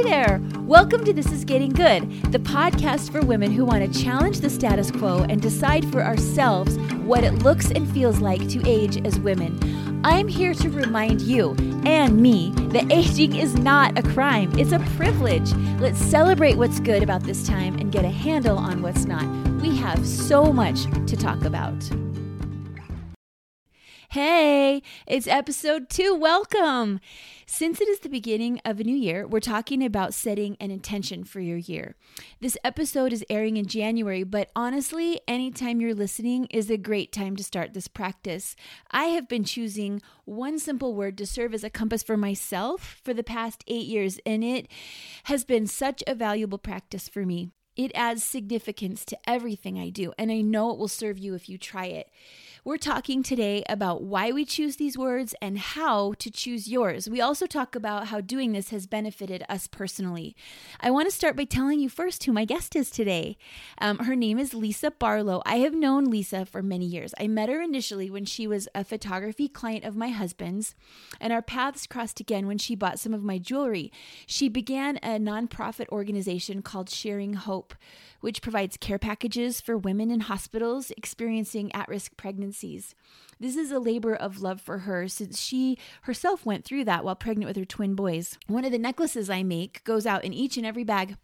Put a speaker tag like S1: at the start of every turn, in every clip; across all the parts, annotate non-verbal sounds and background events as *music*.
S1: Hey there! Welcome to This Is Getting Good, the podcast for women who want to challenge the status quo and decide for ourselves what it looks and feels like to age as women. I'm here to remind you and me that *laughs* aging is not a crime, it's a privilege. Let's celebrate what's good about this time and get a handle on what's not. We have so much to talk about. Hey, it's episode two. Welcome. Since it is the beginning of a new year, we're talking about setting an intention for your year. This episode is airing in January, but honestly, anytime you're listening is a great time to start this practice. I have been choosing one simple word to serve as a compass for myself for the past eight years, and it has been such a valuable practice for me. It adds significance to everything I do, and I know it will serve you if you try it. We're talking today about why we choose these words and how to choose yours. We also talk about how doing this has benefited us personally. I want to start by telling you first who my guest is today. Um, her name is Lisa Barlow. I have known Lisa for many years. I met her initially when she was a photography client of my husband's, and our paths crossed again when she bought some of my jewelry. She began a nonprofit organization called Sharing Hope which provides care packages for women in hospitals experiencing at risk pregnancies. This is a labor of love for her since she herself went through that while pregnant with her twin boys. One of the necklaces I make goes out in each and every bag,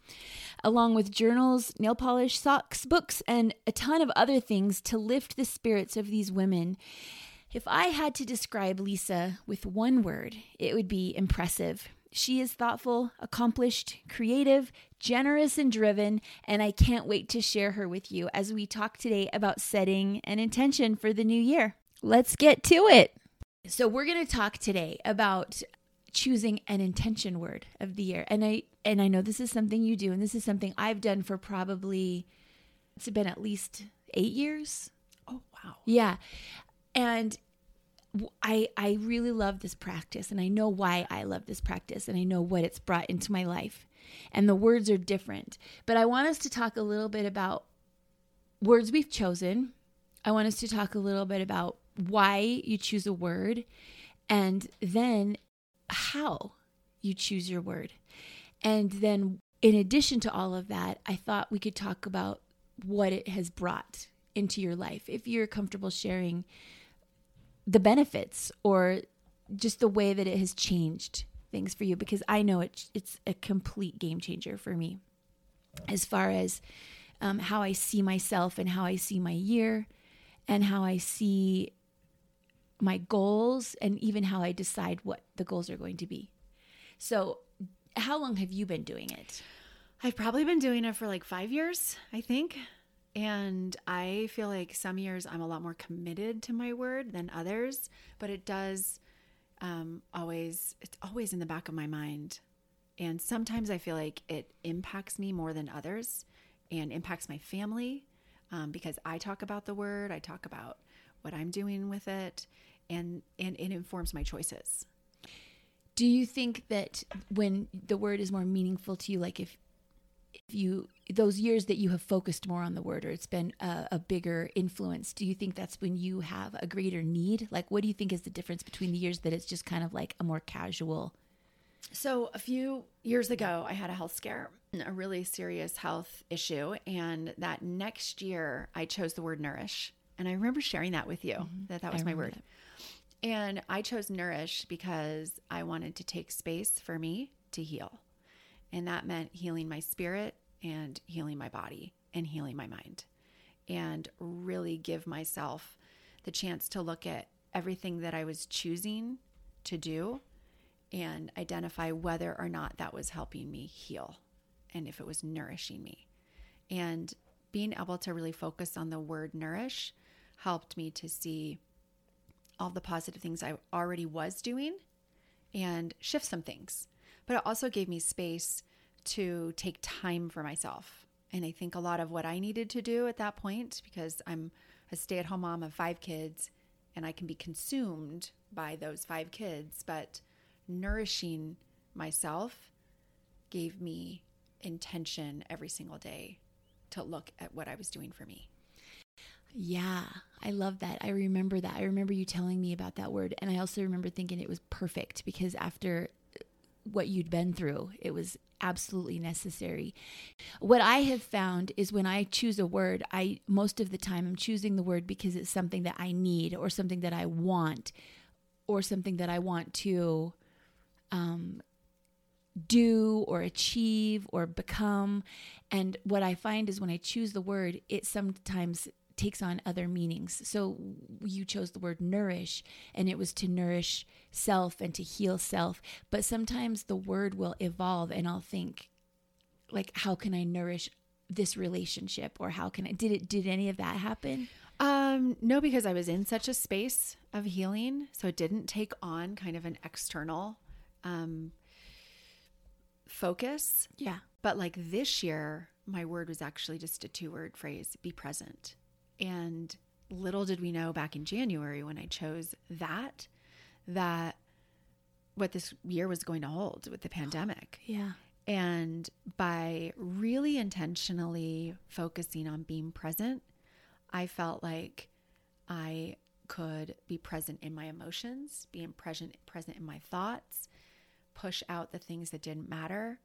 S1: along with journals, nail polish, socks, books, and a ton of other things to lift the spirits of these women. If I had to describe Lisa with one word, it would be impressive. She is thoughtful, accomplished, creative, generous, and driven, and I can't wait to share her with you as we talk today about setting an intention for the new year. Let's get to it. So, we're going to talk today about choosing an intention word of the year. And I and I know this is something you do and this is something I've done for probably it's been at least 8 years.
S2: Oh, wow.
S1: Yeah. And I I really love this practice and I know why I love this practice and I know what it's brought into my life. And the words are different. But I want us to talk a little bit about words we've chosen. I want us to talk a little bit about why you choose a word and then how you choose your word. And then in addition to all of that, I thought we could talk about what it has brought into your life. If you're comfortable sharing the benefits or just the way that it has changed things for you because I know it, it's a complete game changer for me as far as um, how I see myself and how I see my year and how I see my goals and even how I decide what the goals are going to be. So, how long have you been doing it?
S2: I've probably been doing it for like five years, I think. And I feel like some years I'm a lot more committed to my word than others, but it does um, always, it's always in the back of my mind. And sometimes I feel like it impacts me more than others and impacts my family um, because I talk about the word, I talk about what I'm doing with it, and, and it informs my choices.
S1: Do you think that when the word is more meaningful to you, like if if you those years that you have focused more on the word or it's been a, a, bigger influence do you think that's when you have a greater need? Like what do you think is the difference between the years that it's just kind of like a more casual?
S2: So a few years ago i had a health scare a really serious health issue and that next year i chose the word nourish. And i remember sharing that with you mm-hmm. that that was my word. that. and i chose nourish because i wanted to take space for me to heal and that meant healing my spirit and healing my body and healing my mind and really give myself the chance to look at everything that I was choosing to do and identify whether or not that was helping me heal and if it was nourishing me. And being able to really focus on the word nourish helped me to see all the positive things I already was doing and shift some things but it also gave me space to take time for myself. And I think a lot of what I needed to do at that point, because I'm a stay at home mom of five kids and I can be consumed by those five kids, but nourishing myself gave me intention every single day to look at what I was doing for me.
S1: Yeah, I love that. I remember that. I remember you telling me about that word. And I also remember thinking it was perfect because after what you'd been through. It was absolutely necessary. What I have found is when I choose a word, I most of the time I'm choosing the word because it's something that I need or something that I want or something that I want to um, do or achieve or become. And what I find is when I choose the word, it sometimes takes on other meanings. So you chose the word nourish, and it was to nourish self and to heal self. But sometimes the word will evolve, and I'll think, like, how can I nourish this relationship, or how can I? Did it? Did any of that happen?
S2: Um, no, because I was in such a space of healing, so it didn't take on kind of an external um, focus.
S1: Yeah.
S2: But like this year, my word was actually just a two word phrase be present. And little did we know back in January when I chose that, that what this year was going to hold with the *gasps* pandemic.
S1: Yeah.
S2: And by really intentionally focusing on being present, I felt like I could be present in my emotions, being present present in my thoughts, push out the things that didn't matter,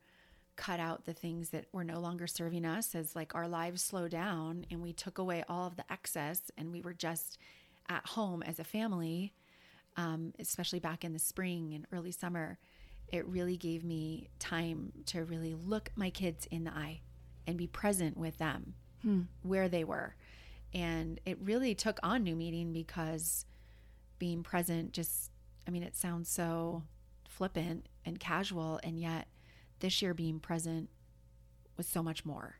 S2: cut out the things that were no longer serving us as like our lives slow down and we took away all of the excess and we were just at home as a family, um, especially back in the spring and early summer. It really gave me time to really look my kids in the eye and be present with them hmm. where they were. And it really took on new meaning because being present just, I mean, it sounds so flippant and casual, and yet this year being present was so much more.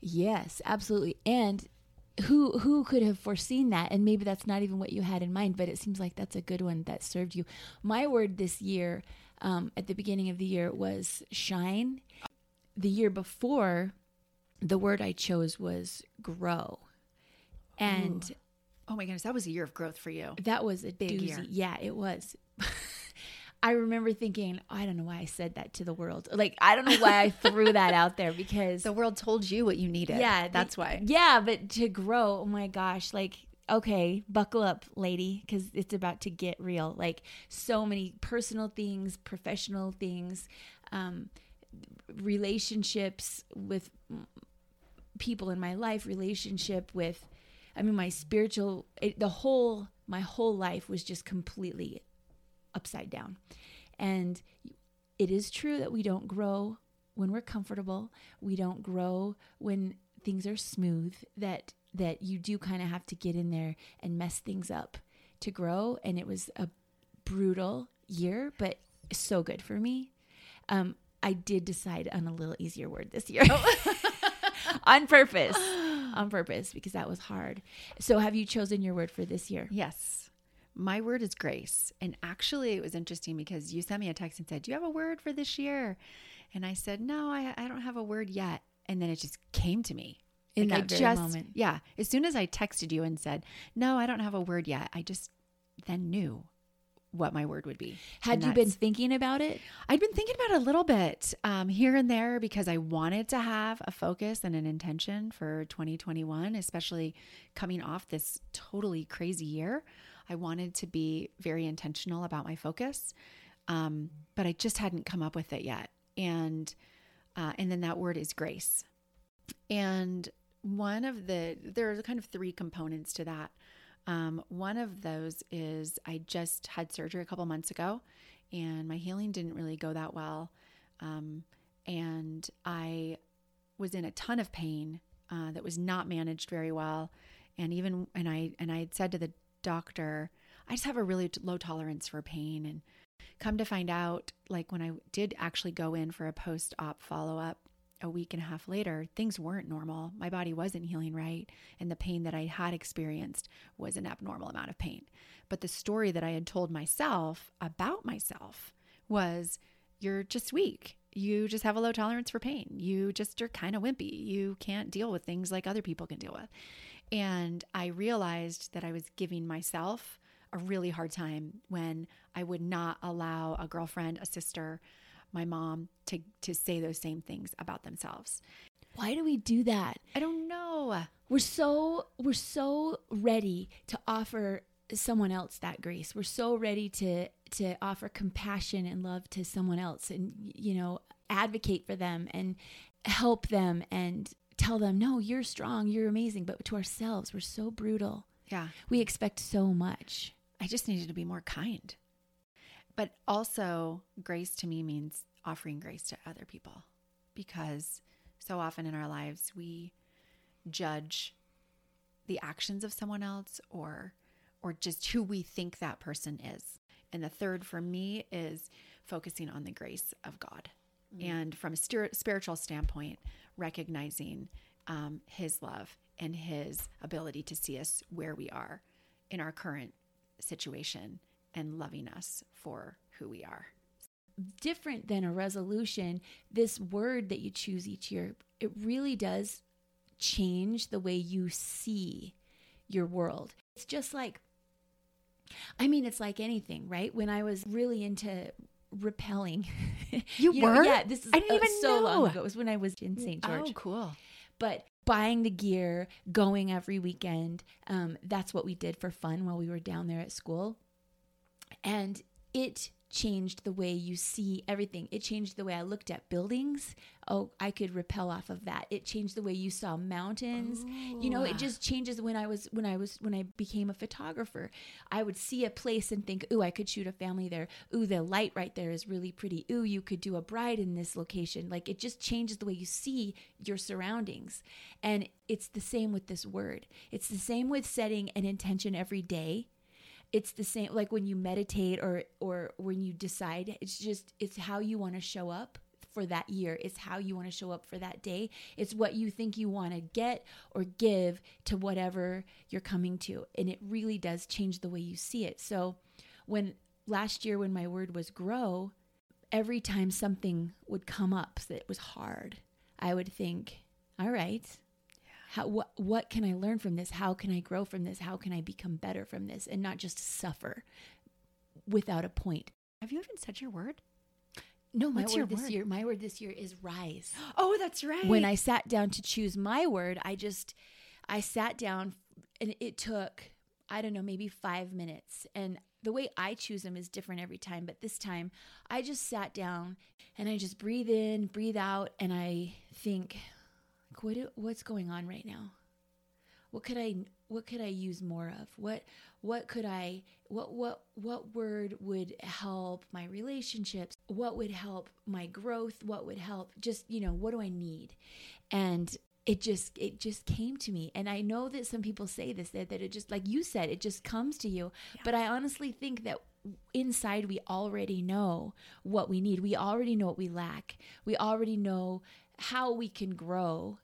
S1: Yes, absolutely. And who who could have foreseen that and maybe that's not even what you had in mind but it seems like that's a good one that served you my word this year um, at the beginning of the year was shine the year before the word i chose was grow and
S2: Ooh. oh my goodness that was a year of growth for you
S1: that was a big doozy. year yeah it was I remember thinking, oh, I don't know why I said that to the world. Like, I don't know why I threw that out there because
S2: the world told you what you needed.
S1: Yeah,
S2: that's the, why.
S1: Yeah, but to grow, oh my gosh, like, okay, buckle up, lady, because it's about to get real. Like, so many personal things, professional things, um, relationships with people in my life, relationship with, I mean, my spiritual, it, the whole, my whole life was just completely upside down. And it is true that we don't grow when we're comfortable. We don't grow when things are smooth. That that you do kind of have to get in there and mess things up to grow. And it was a brutal year, but so good for me. Um, I did decide on a little easier word this year. *laughs* *laughs* on purpose. On purpose because that was hard. So have you chosen your word for this year?
S2: Yes my word is grace. And actually, it was interesting because you sent me a text and said, Do you have a word for this year? And I said, No, I, I don't have a word yet. And then it just came to me.
S1: In like that I just, moment.
S2: Yeah. As soon as I texted you and said, No, I don't have a word yet, I just then knew what my word would be.
S1: Had you been thinking about it?
S2: I'd been thinking about it a little bit um, here and there because I wanted to have a focus and an intention for 2021, especially coming off this totally crazy year. I wanted to be very intentional about my focus, um, but I just hadn't come up with it yet. And uh, and then that word is grace. And one of the there are kind of three components to that. Um, one of those is I just had surgery a couple months ago, and my healing didn't really go that well. Um, and I was in a ton of pain uh, that was not managed very well. And even and I and I had said to the doctor, I just have a really low tolerance for pain. And come to find out, like when I did actually go in for a post op follow up a week and a half later, things weren't normal. My body wasn't healing right. And the pain that I had experienced was an abnormal amount of pain. But the story that I had told myself about myself was you're just weak. You just have a low tolerance for pain. You just are kind of wimpy. You can't deal with things like other people can deal with. And I realized that I was giving myself a really hard time when I would not allow a girlfriend, a sister, my mom to to say those same things about themselves.
S1: Why do we do that?
S2: I don't know.
S1: We're so we're so ready to offer someone else that grace. We're so ready to to offer compassion and love to someone else and you know advocate for them and help them and tell them, no, you're strong, you're amazing. But to ourselves, we're so brutal.
S2: Yeah.
S1: We expect so much.
S2: I just needed to be more kind. But also, grace to me means offering grace to other people because so often in our lives we judge the actions of someone else or or just who we think that person is. And the third for me is focusing on the grace of God. Mm. And from a spiritual standpoint, recognizing um, His love and His ability to see us where we are in our current situation and loving us for who we are.
S1: Different than a resolution, this word that you choose each year, it really does change the way you see your world. It's just like, I mean, it's like anything, right? When I was really into rappelling, *laughs*
S2: you, you were?
S1: Know, yeah, this is I didn't even so know. long ago. It was when I was in St. George.
S2: Oh, cool.
S1: But buying the gear, going every weekend, um, that's what we did for fun while we were down there at school. And it changed the way you see everything. It changed the way I looked at buildings. Oh, I could rappel off of that. It changed the way you saw mountains. You know, it oh. just changes when I was when I was when I became a photographer. I would see a place and think, "Ooh, I could shoot a family there. Ooh, the light right there is really pretty. Ooh, you could do a bride in this location." Like it just changes the way you see your surroundings. And it's the same with this word. It's the same with setting an intention every day it's the same like when you meditate or or when you decide it's just it's how you want to show up for that year. It's how you want to show up for that day. It's what you think you want to get or give to whatever you're coming to and it really does change the way you see it. So when last year when my word was grow every time something would come up that was hard i would think all right how what what can I learn from this? How can I grow from this? How can I become better from this and not just suffer without a point?
S2: Have you even said your word?
S1: No, my What's word this word? year, my word this year is rise. *gasps*
S2: Oh, that's right.
S1: When I sat down to choose my word, I just I sat down and it took I don't know, maybe 5 minutes and the way I choose them is different every time, but this time I just sat down and I just breathe in, breathe out, and I think, what what's going on right now? What could I what could I use more of? What what could I what what what word would help my relationships? What would help my growth? What would help just, you know, what do I need? And it just it just came to me and i know that some people say this that, that it just like you said it just comes to you yeah. but i honestly think that inside we already know what we need we already know what we lack we already know how we can grow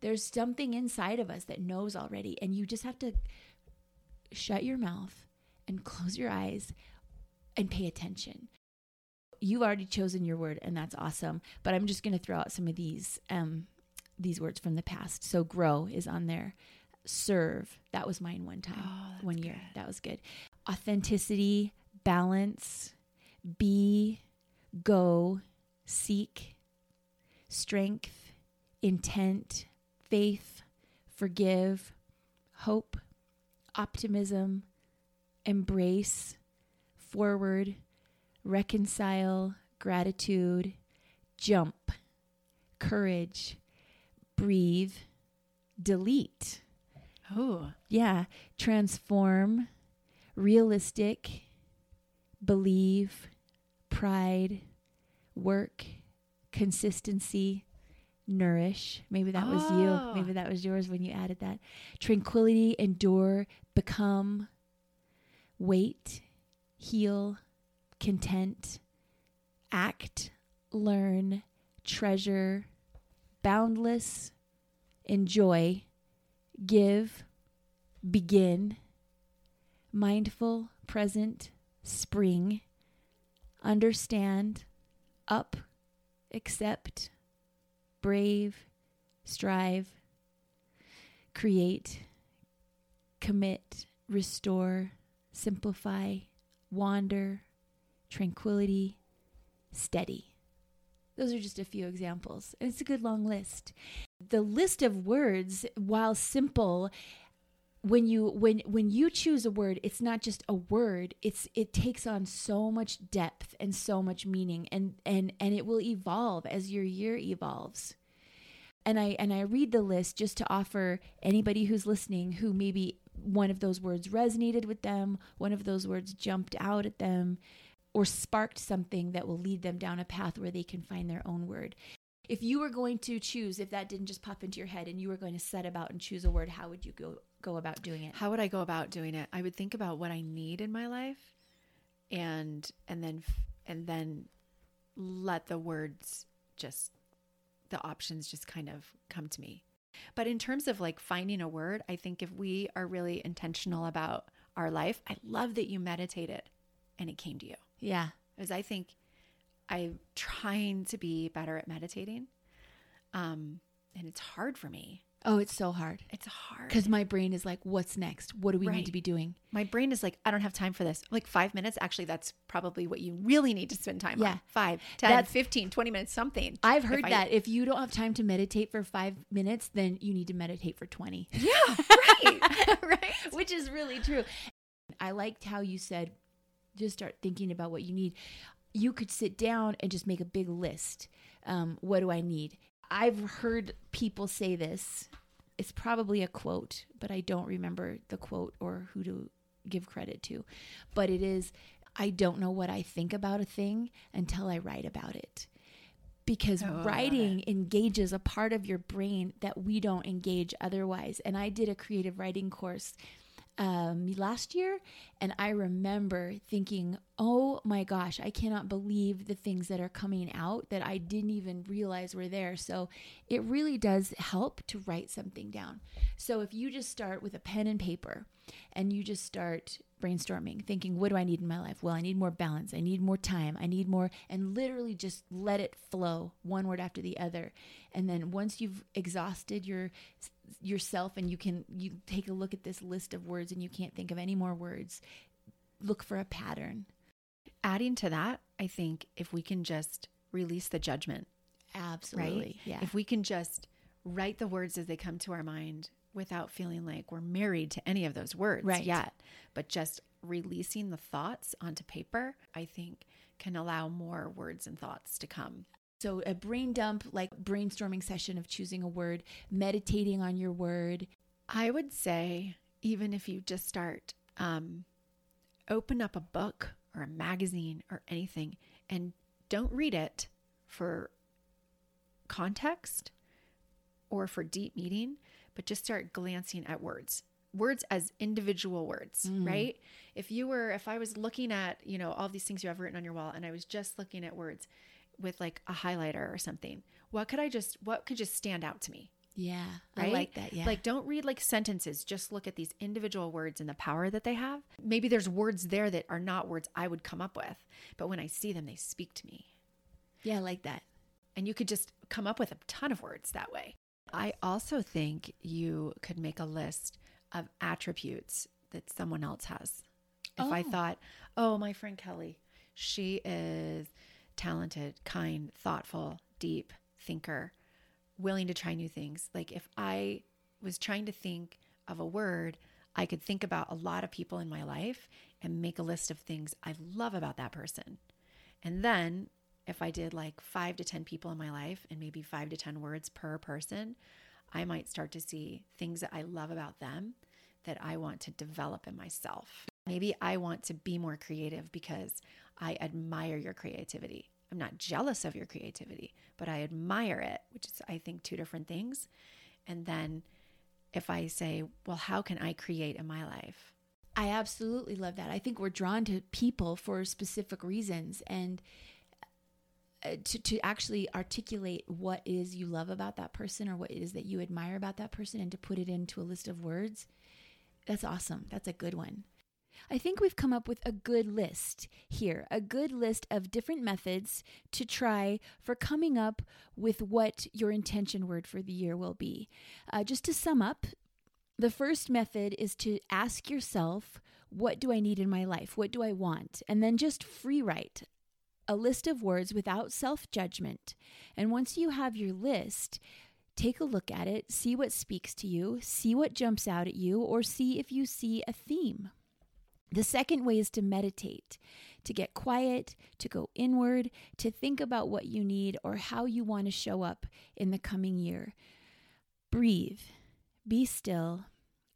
S1: there's something inside of us that knows already, and you just have to shut your mouth and close your eyes and pay attention. You've already chosen your word, and that's awesome. But I'm just going to throw out some of these um, these words from the past. So grow is on there. Serve that was mine one time, oh, one year. Good. That was good. Authenticity, balance, be, go, seek, strength, intent, faith, forgive, hope, optimism, embrace, forward, reconcile, gratitude, jump, courage, breathe, delete.
S2: Oh.
S1: Yeah. Transform, realistic, believe, pride, work, consistency, nourish. Maybe that was you. Oh. Maybe that was yours when you added that. Tranquility, endure, become, wait, heal, content, act, learn, treasure, boundless, enjoy, give, begin, mindful, present, spring, understand, up, accept, brave, strive, create, commit, restore, simplify, wander, tranquility, steady. Those are just a few examples. It's a good long list. The list of words, while simple, when you when when you choose a word it's not just a word it's it takes on so much depth and so much meaning and and and it will evolve as your year evolves. And i and i read the list just to offer anybody who's listening who maybe one of those words resonated with them one of those words jumped out at them or sparked something that will lead them down a path where they can find their own word if you were going to choose if that didn't just pop into your head and you were going to set about and choose a word how would you go go about doing it
S2: How would I go about doing it? I would think about what I need in my life and and then and then let the words just the options just kind of come to me. But in terms of like finding a word, I think if we are really intentional about our life, I love that you meditated and it came to you.
S1: yeah
S2: Because I think I'm trying to be better at meditating. Um, and it's hard for me.
S1: oh it's so hard
S2: It's hard.
S1: because my brain is like what's next what do we need to be doing
S2: my brain is like, I don't have time for this. Like five minutes, actually, that's probably what you really need to spend time
S1: Yeah.
S2: on. Five, 10,
S1: That's-
S2: 15, 20 minutes, something.
S1: i've
S2: If
S1: heard
S2: I-
S1: that if you don't have time to meditate for five minutes then you need to meditate for 20 *laughs*
S2: Yeah, right. *laughs* right.
S1: which is really true. I liked how you said just start thinking about what you need. You could sit down and just make a big list. Um, what do I need? I've heard people say this. It's probably a quote, but I don't remember the quote or who to give credit to. But it is I don't know what I think about a thing until I write about it because
S2: Oh,
S1: writing engages a part of your brain that we don't engage otherwise. And I did a creative writing course um, last year, and I remember thinking, oh my gosh, I cannot believe the things that are coming out that I didn't even realize were there. So it really does help to write something down. So if you just start with a pen and paper and you just start brainstorming, thinking, what do I need in my life? Well, I need more balance. I need more time. I need more, and literally just let it flow one word after the other. And then once you've exhausted your yourself and you can you take a look at this list of words and you can't think of any more words, look for a pattern.
S2: Adding to that, I think if we can just release the judgment,
S1: Absolutely.
S2: right?
S1: Yeah.
S2: If we can just write the words as they come to our mind without feeling like we're married to any of those words
S1: Right.
S2: yet, but just releasing the thoughts onto paper, I think can allow more words and thoughts to come.
S1: So a brain dump, like brainstorming session of choosing a word, meditating on your word.
S2: I would say, even if you just start, um, open up a book or a magazine or anything and don't read it for context or for deep meaning, but just start glancing at words. Words as individual words,
S1: Mm.
S2: right? If you were, if I was looking at, you know, all these things you have written on your wall and I was just looking at words with like a highlighter or something, what could I just, what could just stand out to me?
S1: Yeah.
S2: right?
S1: I like that. Yeah.
S2: Like, don't read like sentences. Just look at these individual words and the power that they have. Maybe there's words there that are not words I would come up with, but when I see them, they speak to me.
S1: yeah, I like that.
S2: And you could just come up with a ton of words that way. I also think you could make a list of attributes that someone else has. If I
S1: Oh.
S2: thought, oh, my friend Kelly, she is talented, kind, thoughtful, deep thinker, willing to try new things. Like if I was trying to think of a word, I could think about a lot of people in my life and make a list of things I love about that person. And then if I did like five to 10 people in my life and maybe five to 10 words per person, I might start to see things that I love about them that I want to develop in myself. Maybe I want to be more creative because I admire your creativity. I'm not jealous of your creativity, but I admire it, which is, I think, two different things. And then if I say, well, how can I create in my life?
S1: I absolutely love that. I think we're drawn to people for specific reasons and uh, to, to actually articulate what is you love about that person or what is that you admire about that person and to put it into a list of words. That's awesome. That's a good one. I think we've come up with a good list here, a good list of different methods to try for coming up with what your intention word for the year will be. Uh, just to sum up, the first method is to ask yourself, what do I need in my life? What do I want? And then just free write a list of words without self judgment. And once you have your list, take a look at it, see what speaks to you, see what jumps out at you, or see if you see a theme. The second way is to meditate, to get quiet, to go inward, to think about what you need or how you want to show up in the coming year. Breathe, be still,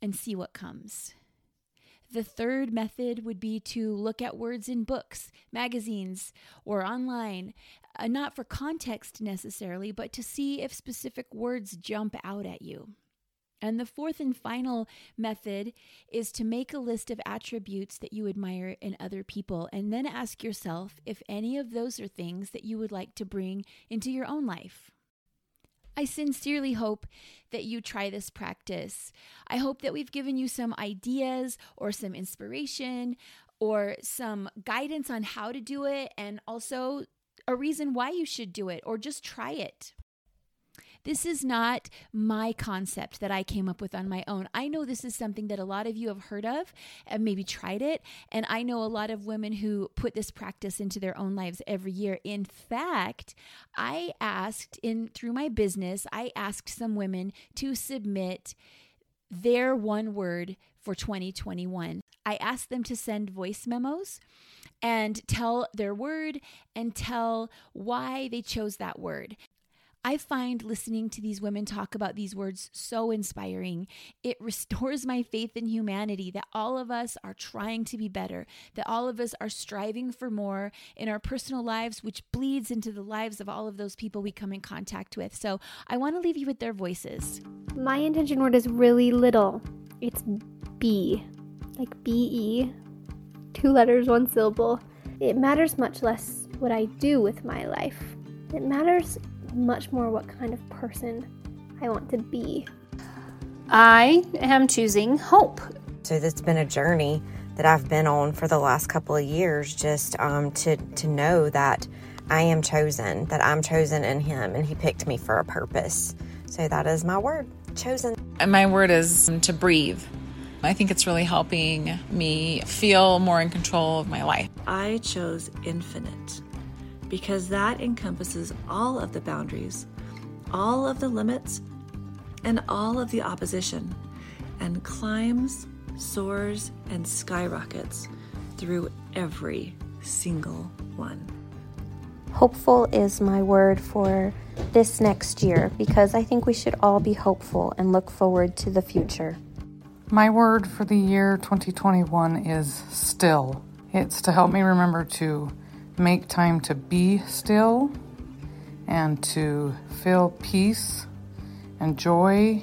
S1: and see what comes. The third method would be to look at words in books, magazines, or online, uh, not for context necessarily, but to see if specific words jump out at you. And the fourth and final method is to make a list of attributes that you admire in other people and then ask yourself if any of those are things that you would like to bring into your own life. I sincerely hope that you try this practice. I hope that we've given you some ideas or some inspiration or some guidance on how to do it and also a reason why you should do it or just try it. This is not my concept that I came up with on my own. I know this is something that a lot of you have heard of and maybe tried it. And I know a lot of women who put this practice into their own lives every year. In fact, I asked in through my business, I asked some women to submit their one word for 2021. I asked them to send voice memos and tell their word and tell why they chose that word. I find listening to these women talk about these words so inspiring. It restores *laughs* my faith in humanity that all of us are trying to be better, that all of us are striving for more in our personal lives, which bleeds into the lives of all of those people we come in contact with. So I want to leave you with their voices.
S3: My intention word is really little. It's B, like B E, two letters, one syllable. It matters much less what I do with my life. It matters much more what kind of person I want to be.
S4: I am choosing hope.
S5: So it's been a journey that I've been on for the last couple of years, just um, to to know that I am chosen, that I'm chosen in Him, and He picked me for a purpose. So that is my word, chosen.
S6: And my word is to breathe. I think it's really helping me feel more in control of my life.
S7: I chose infinite because that encompasses all of the boundaries, all of the limits, and all of the opposition, and climbs, soars, and skyrockets through every single one.
S8: Hopeful is my word for this next year because I think we should all be hopeful and look forward to the future.
S9: My word for the year 2021 is still. It's to help me remember to make time to be still and to feel peace and joy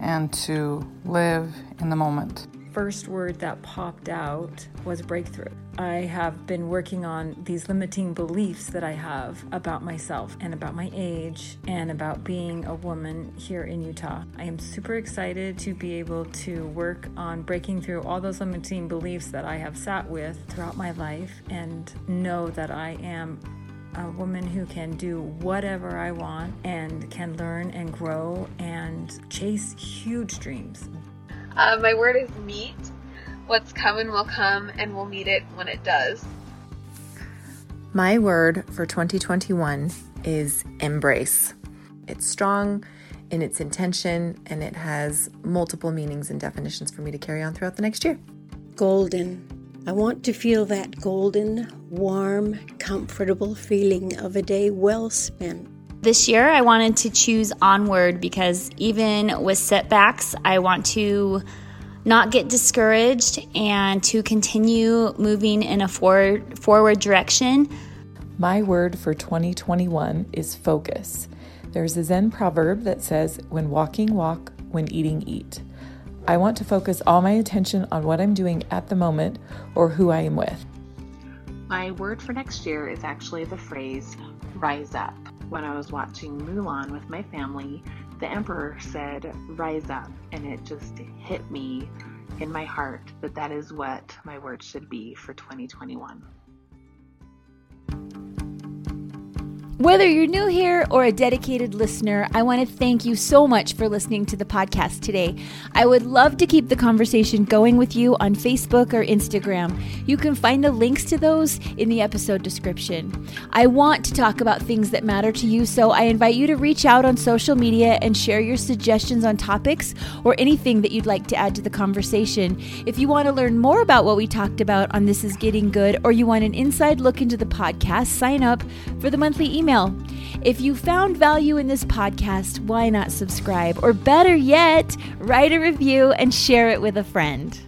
S9: and to live in the moment.
S10: First word that popped out was breakthrough. I have been working on these limiting beliefs that I have about myself and about my age and about being a woman here in Utah. I am super excited to be able to work on breaking through all those limiting beliefs that I have sat with throughout my life and know that I am a woman who can do whatever I want and can learn and grow and chase huge dreams.
S11: Uh, my word is meet What's coming will come, and we'll meet it when it does.
S12: My word for 2021 is embrace. It's strong in its intention and it has multiple meanings and definitions for me to carry on throughout the next year.
S13: Golden. I want to feel that golden, warm, comfortable feeling of a day well spent.
S14: This year, I wanted to choose onward because even with setbacks, I want to not get discouraged and to continue moving in a forward, forward direction.
S15: My word for 2021 is focus. There's a Zen proverb that says, When walking, walk, when eating, eat. I want to focus all my attention on what I'm doing at the moment or who I am with.
S16: My word for next year is actually the phrase rise up. When I was watching Mulan with my family, the emperor said, Rise up. And it just hit me in my heart that that is what my word should be for 2021.
S1: Whether you're new here or a dedicated listener, I want to thank you so much for listening to the podcast today. I would love to keep the conversation going with you on Facebook or Instagram. You can find the links to those in the episode description. I want to talk about things that matter to you, so I invite you to reach out on social media and share your suggestions on topics or anything that you'd like to add to the conversation. If you want to learn more about what we talked about on This Is Getting Good or you want an inside look into the podcast, sign up for the monthly email email. If you found value in this podcast, why not subscribe? Or better yet, write a review and share it with a friend.